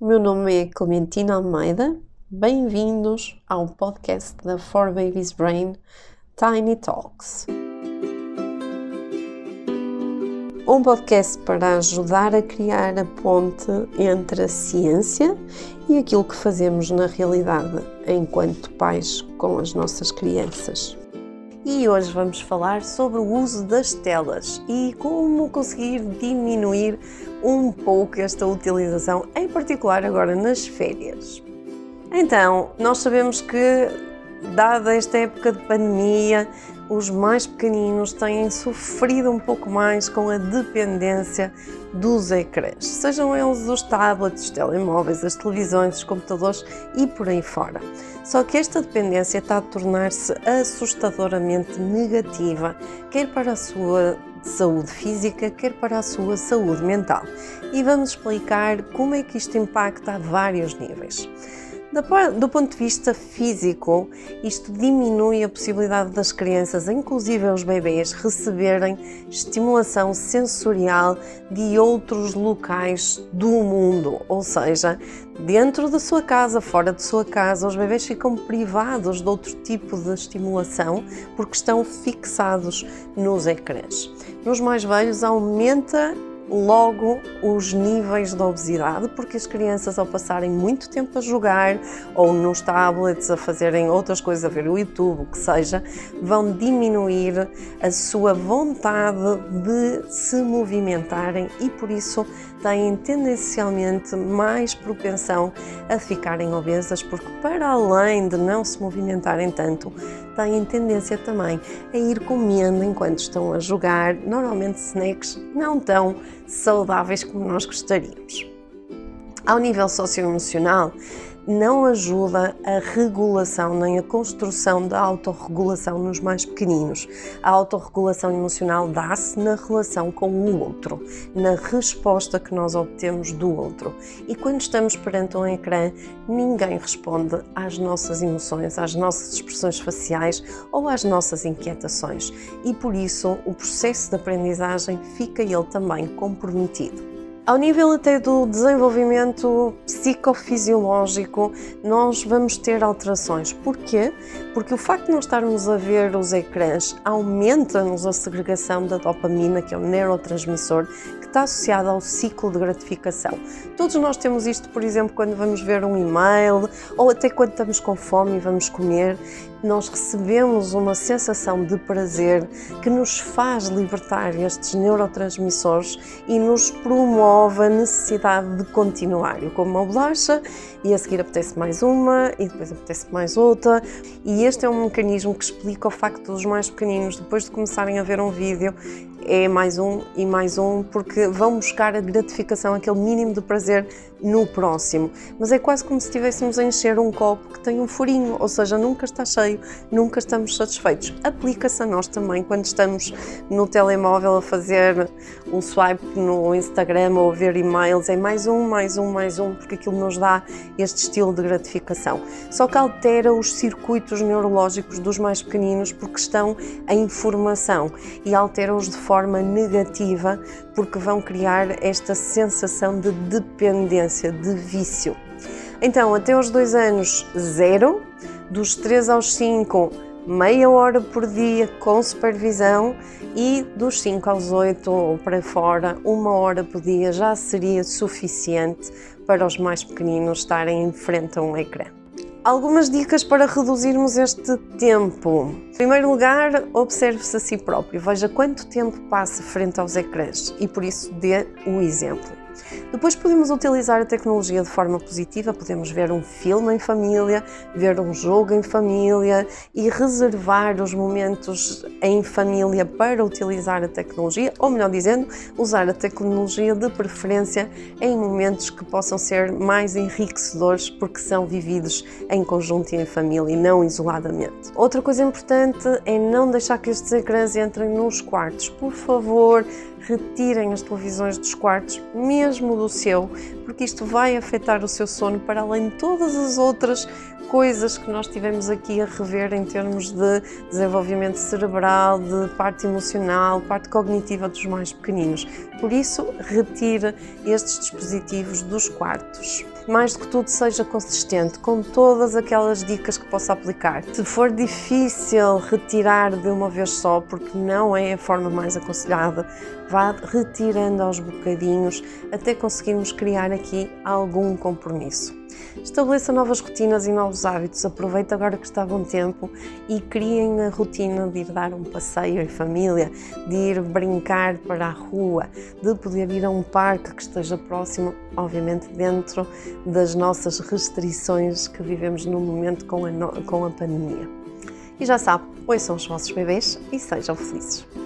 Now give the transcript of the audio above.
o meu nome é Clementina Almeida. Bem-vindos ao podcast da For Babies Brain Tiny Talks. Um podcast para ajudar a criar a ponte entre a ciência e aquilo que fazemos na realidade enquanto pais com as nossas crianças e hoje vamos falar sobre o uso das telas e como conseguir diminuir um pouco esta utilização, em particular agora nas férias. Então, nós sabemos que, dada esta época de pandemia, os mais pequeninos têm sofrido um pouco mais com a dependência dos ecrãs, sejam eles os tablets, os telemóveis, as televisões, os computadores e por aí fora. Só que esta dependência está a tornar-se assustadoramente negativa, quer para a sua saúde física, quer para a sua saúde mental. E vamos explicar como é que isto impacta a vários níveis. Do ponto de vista físico, isto diminui a possibilidade das crianças, inclusive os bebês, receberem estimulação sensorial de outros locais do mundo, ou seja, dentro da sua casa, fora de sua casa, os bebês ficam privados de outro tipo de estimulação porque estão fixados nos ecrãs. Nos mais velhos aumenta logo os níveis de obesidade, porque as crianças, ao passarem muito tempo a jogar ou nos tablets a fazerem outras coisas, a ver o YouTube, o que seja, vão diminuir a sua vontade de se movimentarem e por isso têm tendencialmente mais propensão a ficarem obesas, porque para além de não se movimentarem tanto, têm tendência também a ir comendo enquanto estão a jogar, normalmente snacks não tão saudáveis como nós gostaríamos. Ao nível socioemocional, não ajuda a regulação nem a construção da autorregulação nos mais pequeninos. A autorregulação emocional dá-se na relação com o outro, na resposta que nós obtemos do outro. E quando estamos perante um ecrã, ninguém responde às nossas emoções, às nossas expressões faciais ou às nossas inquietações. E por isso o processo de aprendizagem fica ele também comprometido. Ao nível até do desenvolvimento psicofisiológico, nós vamos ter alterações. Porquê? Porque o facto de não estarmos a ver os ecrãs aumenta-nos a segregação da dopamina, que é um neurotransmissor que está associado ao ciclo de gratificação. Todos nós temos isto, por exemplo, quando vamos ver um e-mail ou até quando estamos com fome e vamos comer nós recebemos uma sensação de prazer que nos faz libertar estes neurotransmissores e nos promove a necessidade de continuar. Eu como uma bolacha e a seguir apetece mais uma e depois apetece mais outra. E este é um mecanismo que explica o facto dos mais pequeninos, depois de começarem a ver um vídeo, é mais um e mais um, porque vão buscar a gratificação, aquele mínimo de prazer no próximo. Mas é quase como se estivéssemos a encher um copo que tem um furinho, ou seja, nunca está cheio, nunca estamos satisfeitos. Aplica-se a nós também quando estamos no telemóvel a fazer um swipe no Instagram ou a ver e-mails, é mais um, mais um, mais um, porque aquilo nos dá este estilo de gratificação. Só que altera os circuitos neurológicos dos mais pequeninos porque estão em informação e altera-os de forma negativa porque vão criar esta sensação de dependência, de vício. Então, até aos dois anos, zero, dos 3 aos 5, meia hora por dia com supervisão e dos 5 aos 8 ou para fora, uma hora por dia já seria suficiente para os mais pequeninos estarem em frente a um ecrã. Algumas dicas para reduzirmos este tempo. Em primeiro lugar, observe-se a si próprio, veja quanto tempo passa frente aos ecrãs e por isso dê o exemplo. Depois podemos utilizar a tecnologia de forma positiva, podemos ver um filme em família, ver um jogo em família e reservar os momentos em família para utilizar a tecnologia, ou melhor dizendo, usar a tecnologia de preferência em momentos que possam ser mais enriquecedores porque são vividos em conjunto e em família e não isoladamente. Outra coisa importante é não deixar que estes ecrãs entrem nos quartos. Por favor, retirem as televisões dos quartos, mesmo do seu, porque isto vai afetar o seu sono para além de todas as outras coisas que nós tivemos aqui a rever em termos de desenvolvimento cerebral, de parte emocional, parte cognitiva dos mais pequeninos. Por isso, retire estes dispositivos dos quartos. Mais do que tudo, seja consistente com todas aquelas dicas que possa aplicar. Se for difícil retirar de uma vez só, porque não é a forma mais aconselhada, vá retirando aos bocadinhos até conseguirmos criar aqui algum compromisso. Estabeleça novas rotinas e novos hábitos. Aproveite agora que está bom tempo e criem a rotina de ir dar um passeio em família, de ir brincar para a rua, de poder ir a um parque que esteja próximo, obviamente dentro das nossas restrições que vivemos no momento com a, no... com a pandemia. E já sabe, são os vossos bebês e sejam felizes.